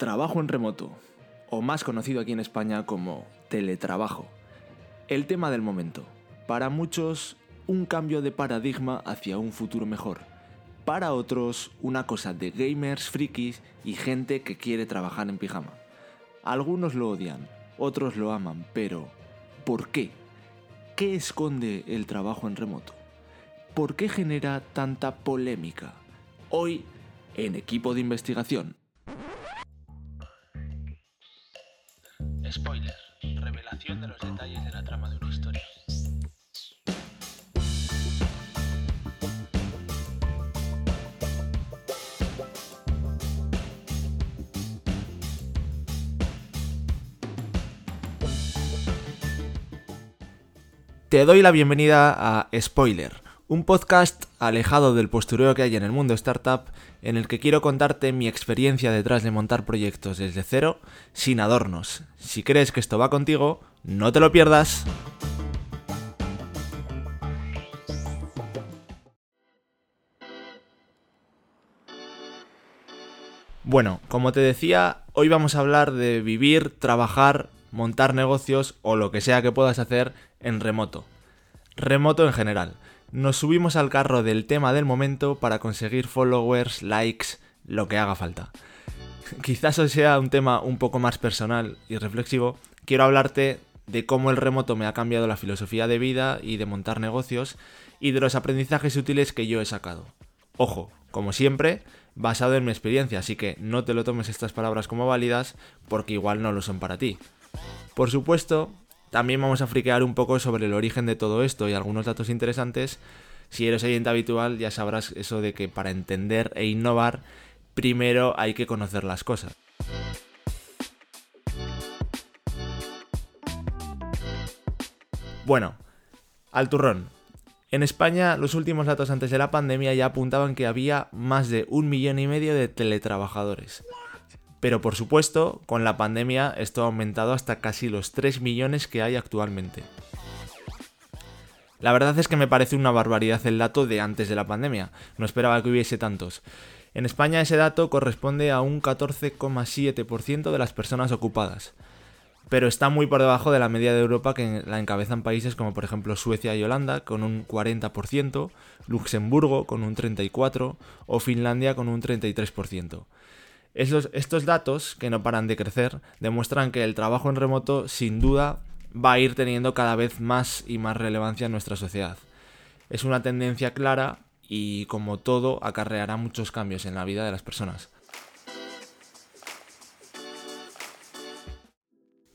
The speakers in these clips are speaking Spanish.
Trabajo en remoto, o más conocido aquí en España como teletrabajo. El tema del momento. Para muchos, un cambio de paradigma hacia un futuro mejor. Para otros, una cosa de gamers, frikis y gente que quiere trabajar en pijama. Algunos lo odian, otros lo aman, pero ¿por qué? ¿Qué esconde el trabajo en remoto? ¿Por qué genera tanta polémica? Hoy, en equipo de investigación. Te doy la bienvenida a Spoiler, un podcast alejado del postureo que hay en el mundo startup en el que quiero contarte mi experiencia detrás de montar proyectos desde cero, sin adornos. Si crees que esto va contigo, no te lo pierdas. Bueno, como te decía, hoy vamos a hablar de vivir, trabajar, montar negocios o lo que sea que puedas hacer en remoto. Remoto en general. Nos subimos al carro del tema del momento para conseguir followers, likes, lo que haga falta. Quizás hoy sea un tema un poco más personal y reflexivo. Quiero hablarte de cómo el remoto me ha cambiado la filosofía de vida y de montar negocios y de los aprendizajes útiles que yo he sacado. Ojo, como siempre, basado en mi experiencia, así que no te lo tomes estas palabras como válidas porque igual no lo son para ti. Por supuesto, también vamos a friquear un poco sobre el origen de todo esto y algunos datos interesantes. Si eres oyente habitual ya sabrás eso de que para entender e innovar primero hay que conocer las cosas. Bueno, al turrón. En España, los últimos datos antes de la pandemia ya apuntaban que había más de un millón y medio de teletrabajadores. Pero por supuesto, con la pandemia esto ha aumentado hasta casi los 3 millones que hay actualmente. La verdad es que me parece una barbaridad el dato de antes de la pandemia, no esperaba que hubiese tantos. En España ese dato corresponde a un 14,7% de las personas ocupadas, pero está muy por debajo de la media de Europa que la encabezan países como por ejemplo Suecia y Holanda con un 40%, Luxemburgo con un 34% o Finlandia con un 33% estos datos, que no paran de crecer, demuestran que el trabajo en remoto sin duda va a ir teniendo cada vez más y más relevancia en nuestra sociedad. Es una tendencia clara y como todo acarreará muchos cambios en la vida de las personas.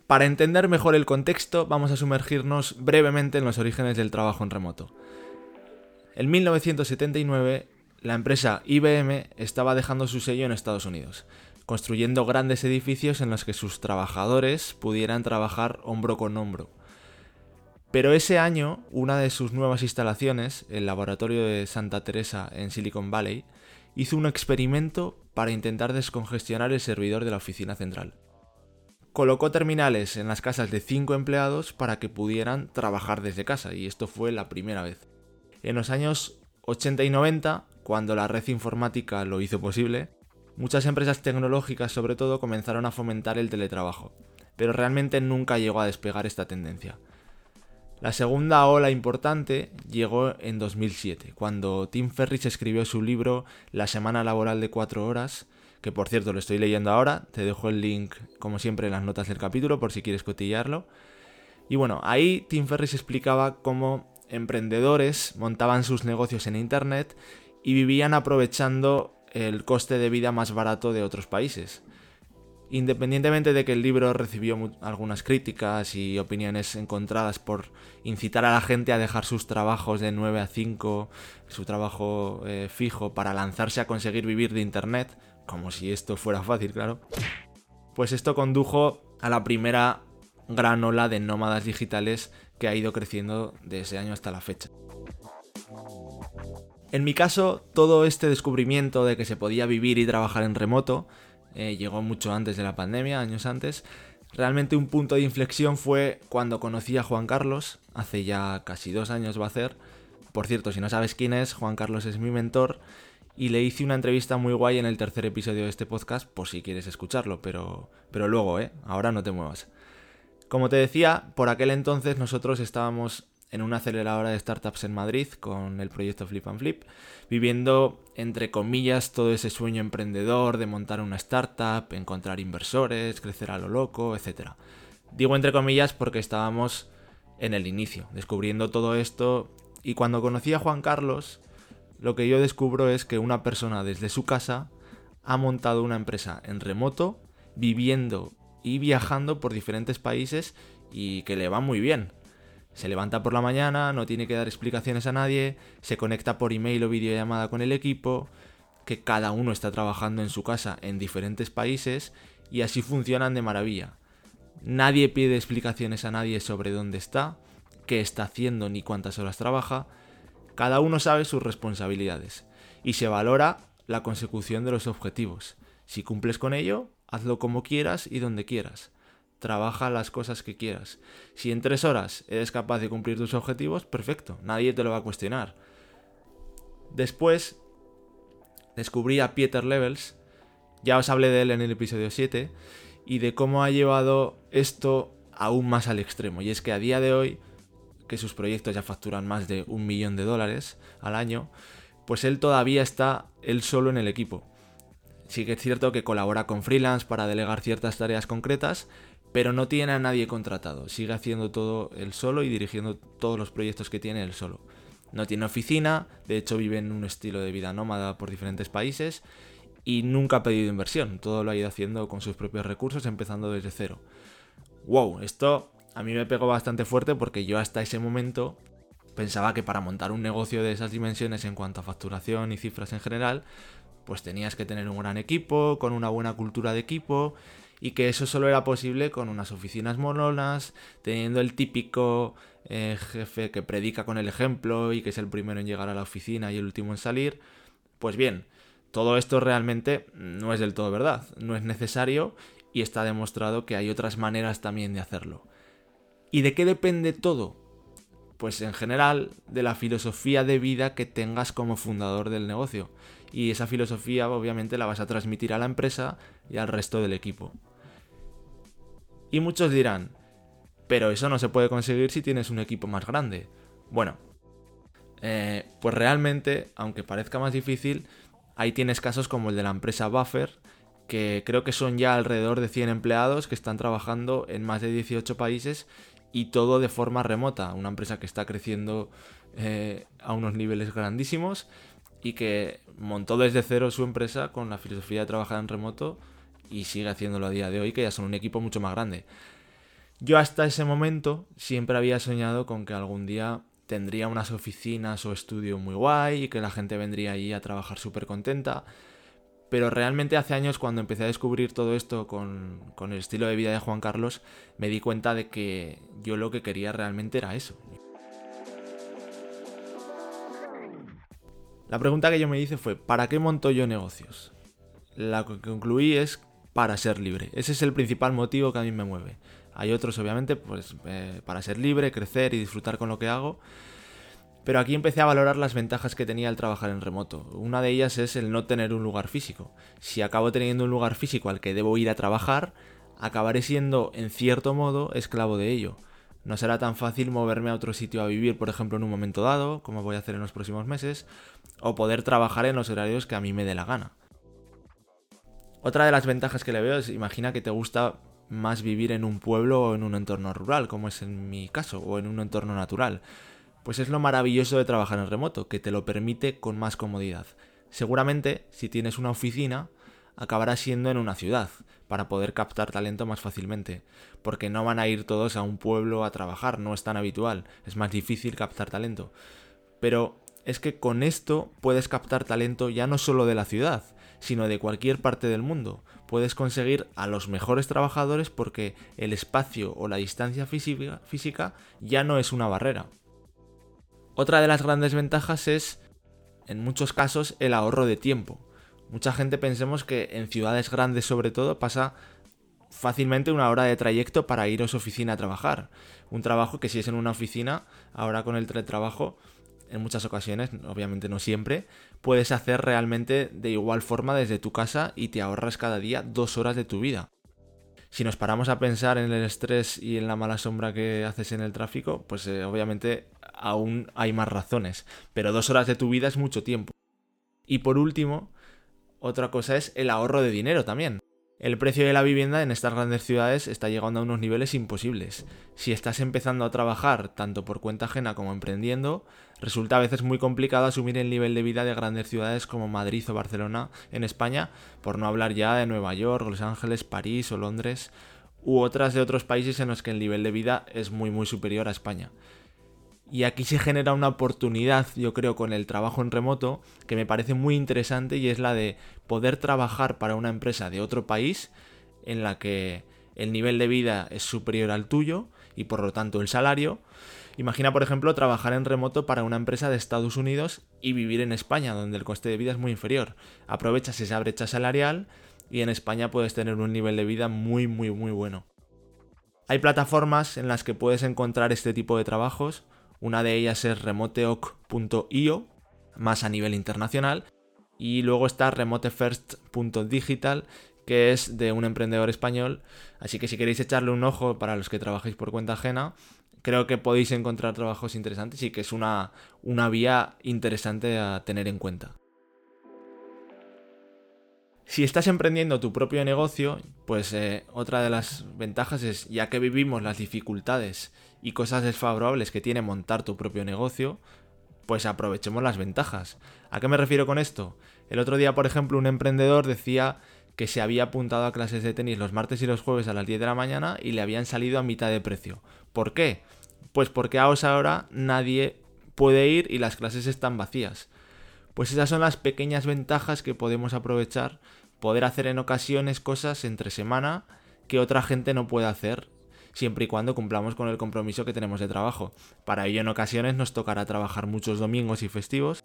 Para entender mejor el contexto, vamos a sumergirnos brevemente en los orígenes del trabajo en remoto. En 1979, la empresa IBM estaba dejando su sello en Estados Unidos, construyendo grandes edificios en los que sus trabajadores pudieran trabajar hombro con hombro. Pero ese año, una de sus nuevas instalaciones, el laboratorio de Santa Teresa en Silicon Valley, hizo un experimento para intentar descongestionar el servidor de la oficina central. Colocó terminales en las casas de cinco empleados para que pudieran trabajar desde casa, y esto fue la primera vez. En los años 80 y 90, cuando la red informática lo hizo posible, muchas empresas tecnológicas sobre todo comenzaron a fomentar el teletrabajo, pero realmente nunca llegó a despegar esta tendencia. La segunda ola importante llegó en 2007, cuando Tim Ferriss escribió su libro La semana laboral de cuatro horas, que por cierto lo estoy leyendo ahora, te dejo el link como siempre en las notas del capítulo por si quieres cotillarlo. Y bueno, ahí Tim Ferriss explicaba cómo emprendedores montaban sus negocios en Internet y vivían aprovechando el coste de vida más barato de otros países. Independientemente de que el libro recibió algunas críticas y opiniones encontradas por incitar a la gente a dejar sus trabajos de 9 a 5, su trabajo eh, fijo, para lanzarse a conseguir vivir de Internet, como si esto fuera fácil, claro, pues esto condujo a la primera gran ola de nómadas digitales que ha ido creciendo de ese año hasta la fecha. En mi caso, todo este descubrimiento de que se podía vivir y trabajar en remoto eh, llegó mucho antes de la pandemia, años antes. Realmente un punto de inflexión fue cuando conocí a Juan Carlos, hace ya casi dos años va a ser. Por cierto, si no sabes quién es, Juan Carlos es mi mentor y le hice una entrevista muy guay en el tercer episodio de este podcast, por si quieres escucharlo, pero, pero luego, ¿eh? Ahora no te muevas. Como te decía, por aquel entonces nosotros estábamos en una aceleradora de startups en Madrid con el proyecto Flip and Flip, viviendo entre comillas todo ese sueño emprendedor de montar una startup, encontrar inversores, crecer a lo loco, etc. Digo entre comillas porque estábamos en el inicio, descubriendo todo esto y cuando conocí a Juan Carlos, lo que yo descubro es que una persona desde su casa ha montado una empresa en remoto, viviendo y viajando por diferentes países y que le va muy bien. Se levanta por la mañana, no tiene que dar explicaciones a nadie, se conecta por email o videollamada con el equipo, que cada uno está trabajando en su casa en diferentes países y así funcionan de maravilla. Nadie pide explicaciones a nadie sobre dónde está, qué está haciendo ni cuántas horas trabaja. Cada uno sabe sus responsabilidades y se valora la consecución de los objetivos. Si cumples con ello, hazlo como quieras y donde quieras trabaja las cosas que quieras. Si en tres horas eres capaz de cumplir tus objetivos, perfecto, nadie te lo va a cuestionar. Después descubrí a Peter Levels, ya os hablé de él en el episodio 7, y de cómo ha llevado esto aún más al extremo. Y es que a día de hoy, que sus proyectos ya facturan más de un millón de dólares al año, pues él todavía está él solo en el equipo. Sí que es cierto que colabora con freelance para delegar ciertas tareas concretas, pero no tiene a nadie contratado. Sigue haciendo todo él solo y dirigiendo todos los proyectos que tiene él solo. No tiene oficina, de hecho vive en un estilo de vida nómada por diferentes países y nunca ha pedido inversión. Todo lo ha ido haciendo con sus propios recursos, empezando desde cero. ¡Wow! Esto a mí me pegó bastante fuerte porque yo hasta ese momento pensaba que para montar un negocio de esas dimensiones en cuanto a facturación y cifras en general, pues tenías que tener un gran equipo, con una buena cultura de equipo y que eso solo era posible con unas oficinas mononas, teniendo el típico eh, jefe que predica con el ejemplo y que es el primero en llegar a la oficina y el último en salir. Pues bien, todo esto realmente no es del todo verdad, no es necesario y está demostrado que hay otras maneras también de hacerlo. ¿Y de qué depende todo? Pues en general de la filosofía de vida que tengas como fundador del negocio y esa filosofía obviamente la vas a transmitir a la empresa y al resto del equipo. Y muchos dirán, pero eso no se puede conseguir si tienes un equipo más grande. Bueno, eh, pues realmente, aunque parezca más difícil, ahí tienes casos como el de la empresa Buffer, que creo que son ya alrededor de 100 empleados que están trabajando en más de 18 países y todo de forma remota. Una empresa que está creciendo eh, a unos niveles grandísimos y que montó desde cero su empresa con la filosofía de trabajar en remoto y sigue haciéndolo a día de hoy, que ya son un equipo mucho más grande. Yo hasta ese momento siempre había soñado con que algún día tendría unas oficinas o estudio muy guay y que la gente vendría ahí a trabajar súper contenta. Pero realmente hace años cuando empecé a descubrir todo esto con, con, el estilo de vida de Juan Carlos, me di cuenta de que yo lo que quería realmente era eso. La pregunta que yo me hice fue, ¿para qué monto yo negocios? La que concluí es para ser libre. Ese es el principal motivo que a mí me mueve. Hay otros, obviamente, pues eh, para ser libre, crecer y disfrutar con lo que hago. Pero aquí empecé a valorar las ventajas que tenía el trabajar en remoto. Una de ellas es el no tener un lugar físico. Si acabo teniendo un lugar físico al que debo ir a trabajar, acabaré siendo, en cierto modo, esclavo de ello. No será tan fácil moverme a otro sitio a vivir, por ejemplo, en un momento dado, como voy a hacer en los próximos meses, o poder trabajar en los horarios que a mí me dé la gana. Otra de las ventajas que le veo es, imagina que te gusta más vivir en un pueblo o en un entorno rural, como es en mi caso, o en un entorno natural. Pues es lo maravilloso de trabajar en remoto, que te lo permite con más comodidad. Seguramente, si tienes una oficina, acabará siendo en una ciudad, para poder captar talento más fácilmente, porque no van a ir todos a un pueblo a trabajar, no es tan habitual, es más difícil captar talento. Pero es que con esto puedes captar talento ya no solo de la ciudad, sino de cualquier parte del mundo. Puedes conseguir a los mejores trabajadores porque el espacio o la distancia física, ya no es una barrera. Otra de las grandes ventajas es, en muchos casos, el ahorro de tiempo. Mucha gente pensemos que en ciudades grandes sobre todo pasa fácilmente una hora de trayecto para ir a su oficina a trabajar. Un trabajo que si es en una oficina, ahora con el teletrabajo, en muchas ocasiones, obviamente no siempre, puedes hacer realmente de igual forma desde tu casa y te ahorras cada día dos horas de tu vida. Si nos paramos a pensar en el estrés y en la mala sombra que haces en el tráfico, pues eh, obviamente aún hay más razones. Pero dos horas de tu vida es mucho tiempo. Y por último, otra cosa es el ahorro de dinero también. El precio de la vivienda en estas grandes ciudades está llegando a unos niveles imposibles. Si estás empezando a trabajar tanto por cuenta ajena como emprendiendo, resulta a veces muy complicado asumir el nivel de vida de grandes ciudades como Madrid o Barcelona en España, por no hablar ya de Nueva York, Los Ángeles, París o Londres, u otras de otros países en los que el nivel de vida es muy muy superior a España. Y aquí se genera una oportunidad, yo creo, con el trabajo en remoto, que me parece muy interesante y es la de poder trabajar para una empresa de otro país en la que el nivel de vida es superior al tuyo y por lo tanto el salario. Imagina, por ejemplo, trabajar en remoto para una empresa de Estados Unidos y vivir en España, donde el coste de vida es muy inferior. Aprovechas esa brecha salarial y en España puedes tener un nivel de vida muy, muy, muy bueno. Hay plataformas en las que puedes encontrar este tipo de trabajos una de ellas es remoteoc.io, más a nivel internacional. Y luego está remotefirst.digital, que es de un emprendedor español. Así que si queréis echarle un ojo para los que trabajéis por cuenta ajena, creo que podéis encontrar trabajos interesantes y que es una, una vía interesante a tener en cuenta. Si estás emprendiendo tu propio negocio, pues eh, otra de las ventajas es, ya que vivimos las dificultades y cosas desfavorables que tiene montar tu propio negocio, pues aprovechemos las ventajas. ¿A qué me refiero con esto? El otro día, por ejemplo, un emprendedor decía que se había apuntado a clases de tenis los martes y los jueves a las 10 de la mañana y le habían salido a mitad de precio. ¿Por qué? Pues porque a esa hora nadie puede ir y las clases están vacías. Pues esas son las pequeñas ventajas que podemos aprovechar, poder hacer en ocasiones cosas entre semana que otra gente no puede hacer, siempre y cuando cumplamos con el compromiso que tenemos de trabajo. Para ello en ocasiones nos tocará trabajar muchos domingos y festivos,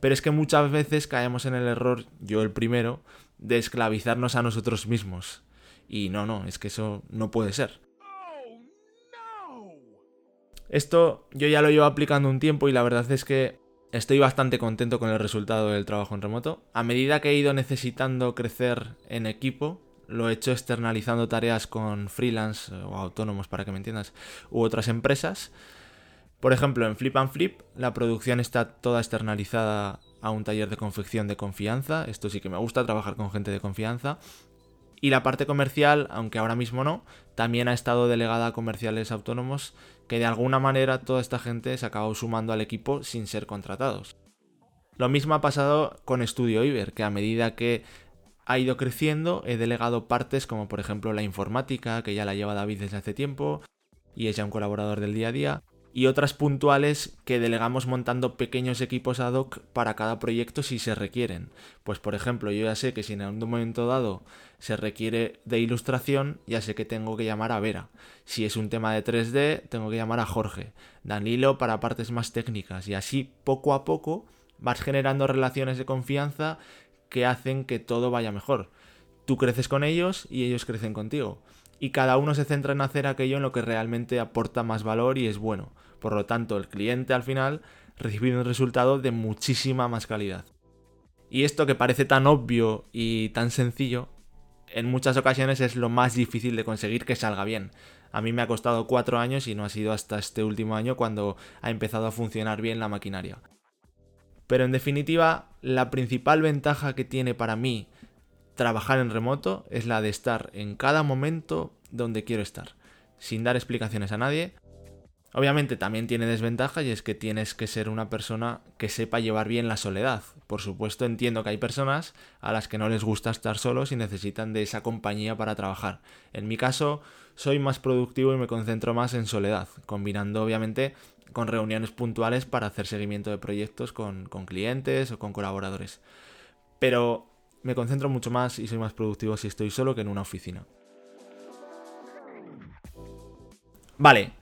pero es que muchas veces caemos en el error, yo el primero, de esclavizarnos a nosotros mismos. Y no, no, es que eso no puede ser. Esto yo ya lo llevo aplicando un tiempo y la verdad es que Estoy bastante contento con el resultado del trabajo en remoto. A medida que he ido necesitando crecer en equipo, lo he hecho externalizando tareas con freelance o autónomos, para que me entiendas, u otras empresas. Por ejemplo, en Flip and Flip la producción está toda externalizada a un taller de confección de confianza. Esto sí que me gusta trabajar con gente de confianza. Y la parte comercial, aunque ahora mismo no, también ha estado delegada a comerciales autónomos que de alguna manera toda esta gente se acabado sumando al equipo sin ser contratados. Lo mismo ha pasado con Studio Iber, que a medida que ha ido creciendo he delegado partes como por ejemplo la informática, que ya la lleva David desde hace tiempo y es ya un colaborador del día a día, y otras puntuales que delegamos montando pequeños equipos ad hoc para cada proyecto si se requieren. Pues por ejemplo, yo ya sé que si en un momento dado se requiere de ilustración, ya sé que tengo que llamar a Vera. Si es un tema de 3D, tengo que llamar a Jorge. Danilo para partes más técnicas. Y así, poco a poco, vas generando relaciones de confianza que hacen que todo vaya mejor. Tú creces con ellos y ellos crecen contigo y cada uno se centra en hacer aquello en lo que realmente aporta más valor y es bueno. Por lo tanto, el cliente al final recibe un resultado de muchísima más calidad. Y esto que parece tan obvio y tan sencillo, en muchas ocasiones es lo más difícil de conseguir que salga bien. A mí me ha costado cuatro años y no ha sido hasta este último año cuando ha empezado a funcionar bien la maquinaria. Pero en definitiva, la principal ventaja que tiene para mí trabajar en remoto es la de estar en cada momento donde quiero estar, sin dar explicaciones a nadie. Obviamente también tiene desventaja y es que tienes que ser una persona que sepa llevar bien la soledad. Por supuesto entiendo que hay personas a las que no les gusta estar solos y necesitan de esa compañía para trabajar. En mi caso soy más productivo y me concentro más en soledad, combinando obviamente con reuniones puntuales para hacer seguimiento de proyectos con, con clientes o con colaboradores. Pero me concentro mucho más y soy más productivo si estoy solo que en una oficina. Vale,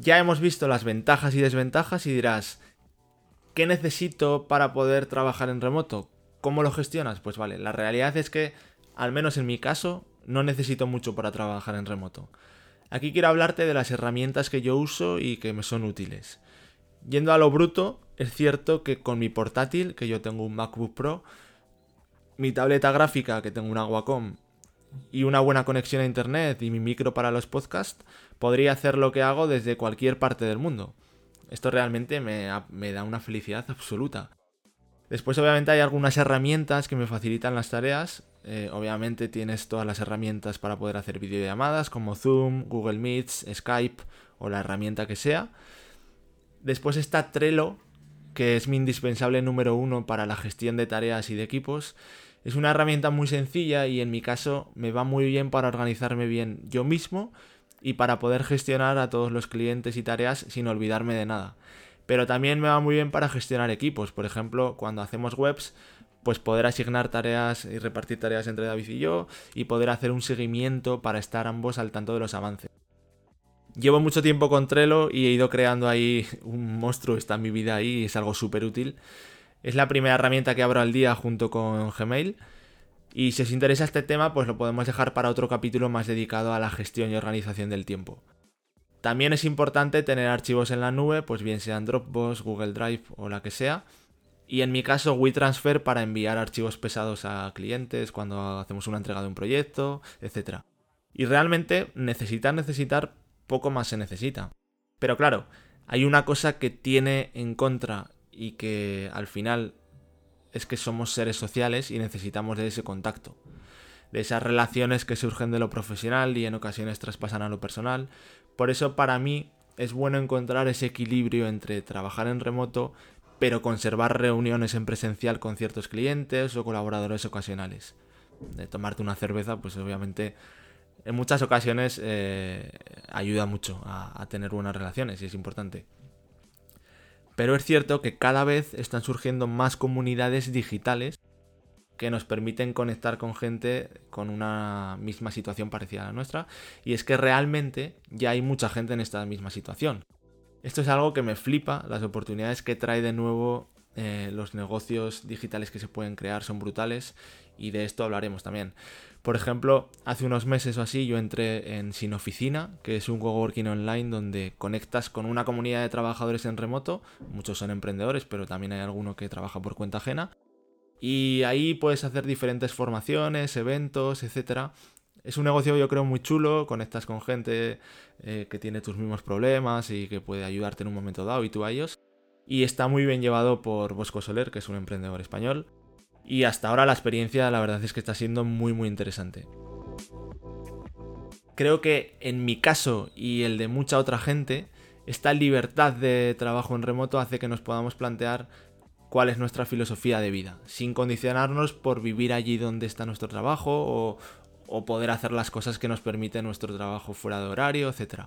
ya hemos visto las ventajas y desventajas y dirás, ¿qué necesito para poder trabajar en remoto? ¿Cómo lo gestionas? Pues vale, la realidad es que, al menos en mi caso, no necesito mucho para trabajar en remoto. Aquí quiero hablarte de las herramientas que yo uso y que me son útiles. Yendo a lo bruto, es cierto que con mi portátil, que yo tengo un MacBook Pro, mi tableta gráfica, que tengo una Wacom, y una buena conexión a internet y mi micro para los podcasts, podría hacer lo que hago desde cualquier parte del mundo. Esto realmente me, da una felicidad absoluta. Después obviamente hay algunas herramientas que me facilitan las tareas. Eh, obviamente tienes todas las herramientas para poder hacer videollamadas como Zoom, Google Meets, Skype o la herramienta que sea. Después está Trello, que es mi indispensable número uno para la gestión de tareas y de equipos. Es una herramienta muy sencilla y en mi caso me va muy bien para organizarme bien yo mismo y para poder gestionar a todos los clientes y tareas sin olvidarme de nada. Pero también me va muy bien para gestionar equipos. Por ejemplo, cuando hacemos webs, pues poder asignar tareas y repartir tareas entre David y yo y poder hacer un seguimiento para estar ambos al tanto de los avances. Llevo mucho tiempo con Trello y he ido creando ahí un monstruo, está mi vida ahí y es algo súper útil. Es la primera herramienta que abro al día junto con Gmail. Y si os interesa este tema, pues lo podemos dejar para otro capítulo más dedicado a la gestión y organización del tiempo. También es importante tener archivos en la nube, pues bien sean Dropbox, Google Drive o la que sea. Y en mi caso WeTransfer para enviar archivos pesados a clientes cuando hacemos una entrega de un proyecto, etc. Y realmente necesitar, necesitar poco más se necesita. Pero claro, hay una cosa que tiene en contra y que al final es que somos seres sociales y necesitamos de ese contacto, de esas relaciones que surgen de lo profesional y en ocasiones traspasan a lo personal. Por eso para mí es bueno encontrar ese equilibrio entre trabajar en remoto pero conservar reuniones en presencial con ciertos clientes o colaboradores ocasionales. De tomarte una cerveza, pues obviamente en muchas ocasiones eh, ayuda mucho a, tener buenas relaciones y es importante. Pero es cierto que cada vez están surgiendo más comunidades digitales que nos permiten conectar con gente con una misma situación parecida a la nuestra. Y es que realmente ya hay mucha gente en esta misma situación. Esto es algo que me flipa, las oportunidades que trae de nuevo eh, los negocios digitales que se pueden crear son brutales y de esto hablaremos también. Por ejemplo, hace unos meses o así yo entré en Sin Oficina, que es un coworking online donde conectas con una comunidad de trabajadores en remoto, muchos son emprendedores, pero también hay alguno que trabaja por cuenta ajena, y ahí puedes hacer diferentes formaciones, eventos, etc. Es un negocio yo creo muy chulo, conectas con gente eh, que tiene tus mismos problemas y que puede ayudarte en un momento dado y tú a ellos. Y está muy bien llevado por Bosco Soler, que es un emprendedor español. Y hasta ahora la experiencia la verdad es que está siendo muy muy interesante. Creo que en mi caso y el de mucha otra gente, esta libertad de trabajo en remoto hace que nos podamos plantear cuál es nuestra filosofía de vida, sin condicionarnos por vivir allí donde está nuestro trabajo o, poder hacer las cosas que nos permite nuestro trabajo fuera de horario, etc.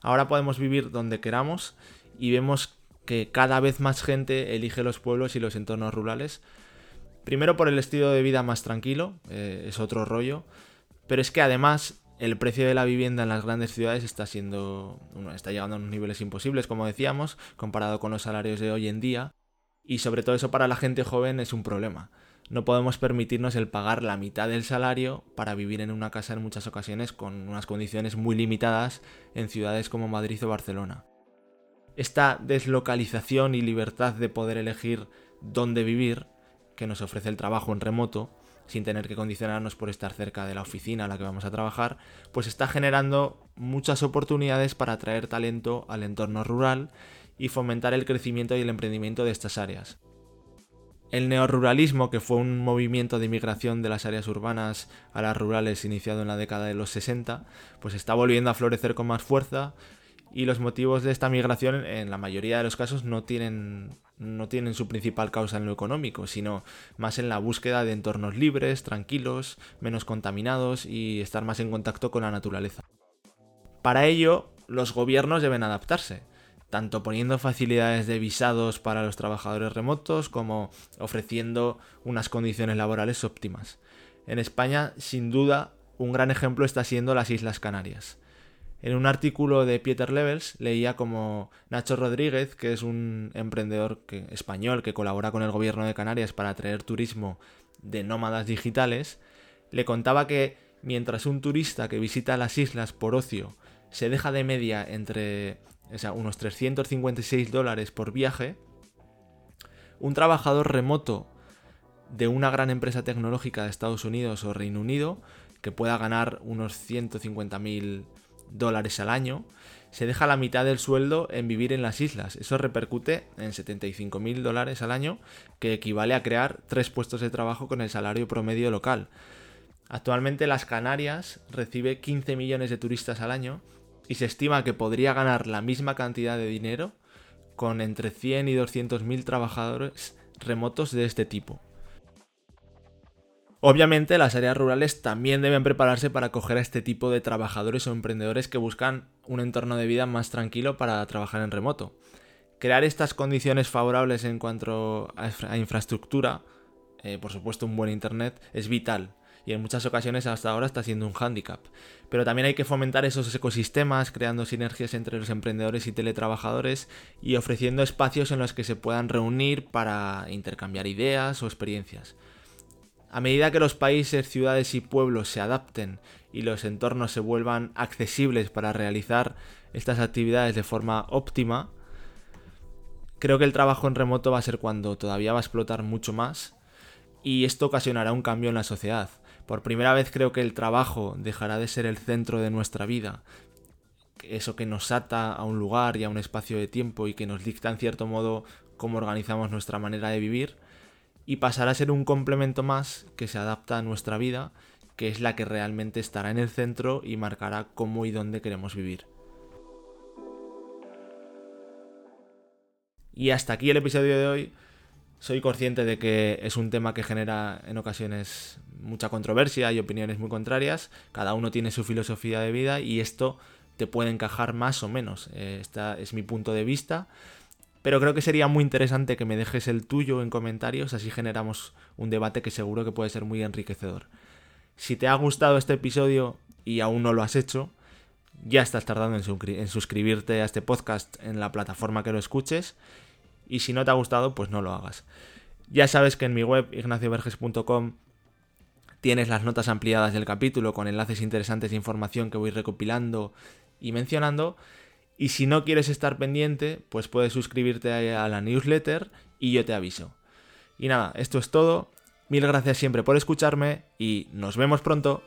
Ahora podemos vivir donde queramos y vemos que cada vez más gente elige los pueblos y los entornos rurales Primero por el estilo de vida más tranquilo, eh, es otro rollo, pero es que además el precio de la vivienda en las grandes ciudades está siendo, está llegando a unos niveles imposibles, como decíamos, comparado con los salarios de hoy en día, y sobre todo eso para la gente joven es un problema. No podemos permitirnos el pagar la mitad del salario para vivir en una casa en muchas ocasiones con unas condiciones muy limitadas en ciudades como Madrid o Barcelona. Esta deslocalización y libertad de poder elegir dónde vivir que nos ofrece el trabajo en remoto, sin tener que condicionarnos por estar cerca de la oficina a la que vamos a trabajar, pues está generando muchas oportunidades para atraer talento al entorno rural y fomentar el crecimiento y el emprendimiento de estas áreas. El neoruralismo, que fue un movimiento de migración de las áreas urbanas a las rurales iniciado en la década de los 60, pues está volviendo a florecer con más fuerza y los motivos de esta migración en la mayoría de los casos no tienen no tienen su principal causa en lo económico, sino más en la búsqueda de entornos libres, tranquilos, menos contaminados y estar más en contacto con la naturaleza. Para ello, los gobiernos deben adaptarse, tanto poniendo facilidades de visados para los trabajadores remotos como ofreciendo unas condiciones laborales óptimas. En España, sin duda, un gran ejemplo está siendo las Islas Canarias. En un artículo de Peter Levels leía como Nacho Rodríguez, que es un emprendedor español que colabora con el gobierno de Canarias para atraer turismo de nómadas digitales, le contaba que mientras un turista que visita las islas por ocio se deja de media entre o sea, unos 356 dólares por viaje, un trabajador remoto de una gran empresa tecnológica de Estados Unidos o Reino Unido que pueda ganar unos 150.000 dólares al año, se deja la mitad del sueldo en vivir en las islas. Eso repercute en 75.000 dólares al año, que equivale a crear tres puestos de trabajo con el salario promedio local. Actualmente las Canarias recibe 15 millones de turistas al año y se estima que podría ganar la misma cantidad de dinero con entre 100 y 200 mil trabajadores remotos de este tipo. Obviamente las áreas rurales también deben prepararse para acoger a este tipo de trabajadores o emprendedores que buscan un entorno de vida más tranquilo para trabajar en remoto. Crear estas condiciones favorables en cuanto a infraestructura, eh, por supuesto un buen internet, es vital y en muchas ocasiones hasta ahora está siendo un hándicap. Pero también hay que fomentar esos ecosistemas, creando sinergias entre los emprendedores y teletrabajadores y ofreciendo espacios en los que se puedan reunir para intercambiar ideas o experiencias. A medida que los países, ciudades y pueblos se adapten y los entornos se vuelvan accesibles para realizar estas actividades de forma óptima, creo que el trabajo en remoto va a ser cuando todavía va a explotar mucho más y esto ocasionará un cambio en la sociedad. Por primera vez creo que el trabajo dejará de ser el centro de nuestra vida, eso que nos ata a un lugar y a un espacio de tiempo y que nos dicta en cierto modo cómo organizamos nuestra manera de vivir, y pasará a ser un complemento más que se adapta a nuestra vida, que es la que realmente estará en el centro y marcará cómo y dónde queremos vivir. Y hasta aquí el episodio de hoy. Soy consciente de que es un tema que genera en ocasiones mucha controversia y opiniones muy contrarias. Cada uno tiene su filosofía de vida y esto te puede encajar más o menos. Este es mi punto de vista. Pero creo que sería muy interesante que me dejes el tuyo en comentarios, así generamos un debate que seguro que puede ser muy enriquecedor. Si te ha gustado este episodio y aún no lo has hecho, ya estás tardando en suscribirte a este podcast en la plataforma que lo escuches y si no te ha gustado, pues no lo hagas. Ya sabes que en mi web ignacioverges.com tienes las notas ampliadas del capítulo con enlaces interesantes de información que voy recopilando y mencionando. Y si no quieres estar pendiente, pues puedes suscribirte a la newsletter y yo te aviso. Y nada, esto es todo. Mil gracias siempre por escucharme y nos vemos pronto.